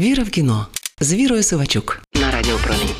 Віра в кіно з Вірою Сивачук на Радіо Промінь.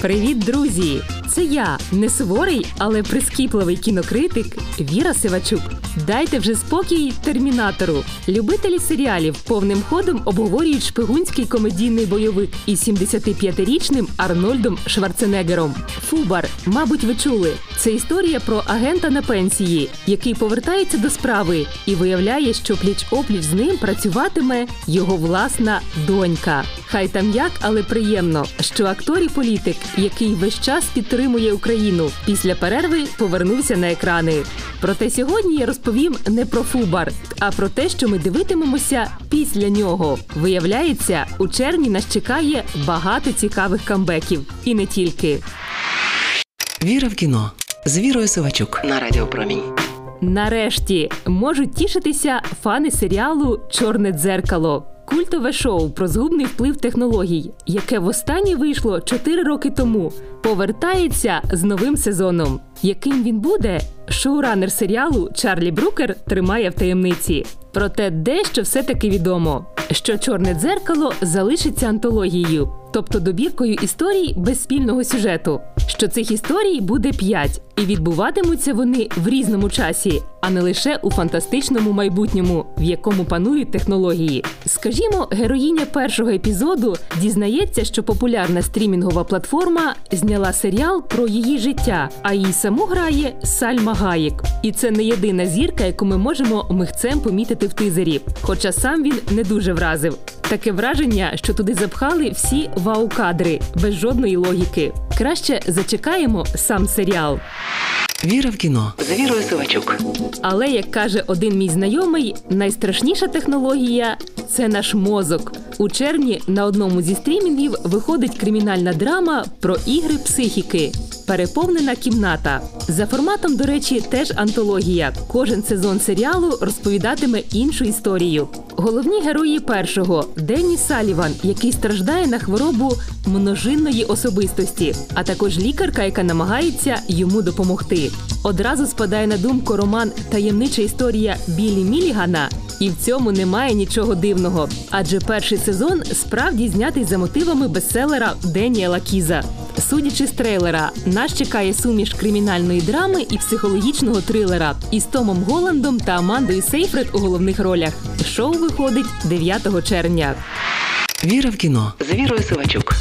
Привіт, друзі! Це я, не суворий, але прискіпливий кінокритик Віра Сивачук. Дайте вже спокій термінатору. Любителі серіалів повним ходом обговорюють шпигунський комедійний бойовик із 75-річним Арнольдом Шварценеггером. Фубар, мабуть, ви чули. Це історія про агента на пенсії, який повертається до справи і виявляє, що пліч опліч з ним працюватиме його власна донька. Хай там як, але приємно, що актор і політик, який весь час підтримує Україну, після перерви повернувся на екрани. Проте сьогодні я розповім не про Фубар, а про те, що ми дивитимемося після нього. Виявляється, у червні нас чекає багато цікавих камбеків, і не тільки. Віра в кіно з Вірою Сивачук на Радіо Промінь. Нарешті можуть тішитися фани серіалу Чорне дзеркало. Культове шоу про згубний вплив технологій, яке востаннє вийшло 4 роки тому, повертається з новим сезоном. Яким він буде, шоуранер серіалу Чарлі Брукер тримає в таємниці. Проте дещо все-таки відомо, що чорне дзеркало залишиться антологією, тобто добіркою історій без спільного сюжету. Що цих історій буде п'ять, і відбуватимуться вони в різному часі, а не лише у фантастичному майбутньому, в якому панують технології. Скажімо, героїня першого епізоду дізнається, що популярна стрімінгова платформа зняла серіал про її життя, а її саму грає Сальма Гаєк. І це не єдина зірка, яку ми можемо михцем помітити в тизері. Хоча сам він не дуже вразив. Таке враження, що туди запхали всі вау-кадри без жодної логіки. Краще зачекаємо сам серіал. Віра в кіно з Вірою Сивачук. Але як каже один мій знайомий, найстрашніша технологія це наш мозок. У червні на одному зі стрімінгів виходить кримінальна драма про ігри психіки. Переповнена кімната. За форматом, до речі, теж антологія. Кожен сезон серіалу розповідатиме іншу історію. Головні герої першого Денні Саліван, який страждає на хворобу множинної особистості, а також лікарка, яка намагається йому допомогти. Одразу спадає на думку роман Таємнича історія Білі Мілігана. І в цьому немає нічого дивного, адже перший сезон справді знятий за мотивами бестселера Деніела Кіза. Судячи з трейлера, нас чекає суміш кримінальної драми і психологічного трилера із Томом Голландом та Амандою Сейфред у головних ролях. Шоу виходить 9 червня. Віра в кіно з Вірою Сивачук.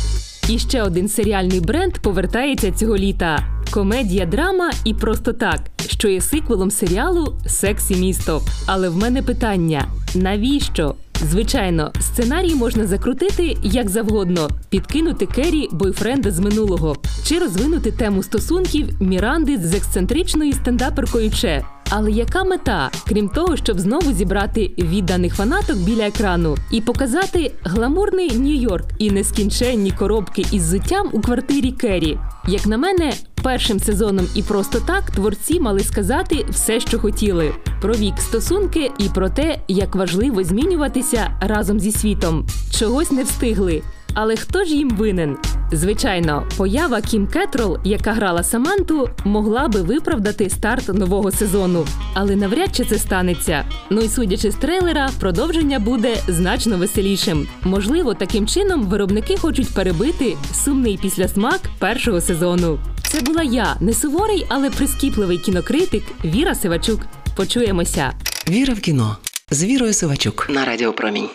І ще один серіальний бренд повертається цього літа. Комедія, драма і просто так, що є сиквелом серіалу Сексі місто. Але в мене питання: навіщо? Звичайно, сценарій можна закрутити як завгодно, підкинути Керрі бойфренда з минулого чи розвинути тему стосунків Міранди з ексцентричною стендаперкою Че. Але яка мета, крім того, щоб знову зібрати відданих фанаток біля екрану і показати гламурний Нью-Йорк і нескінченні коробки із зуттям у квартирі Керрі? Як на мене, першим сезоном і просто так творці мали сказати все, що хотіли: про вік стосунки і про те, як важливо змінюватися разом зі світом. Чогось не встигли. Але хто ж їм винен? Звичайно, поява Кім Кетрол, яка грала Саманту, могла би виправдати старт нового сезону, але навряд чи це станеться. Ну і судячи з трейлера, продовження буде значно веселішим. Можливо, таким чином виробники хочуть перебити сумний післясмак першого сезону. Це була я, не суворий, але прискіпливий кінокритик Віра Сивачук. Почуємося. Віра в кіно з Вірою Сивачук на Радіо Промінь.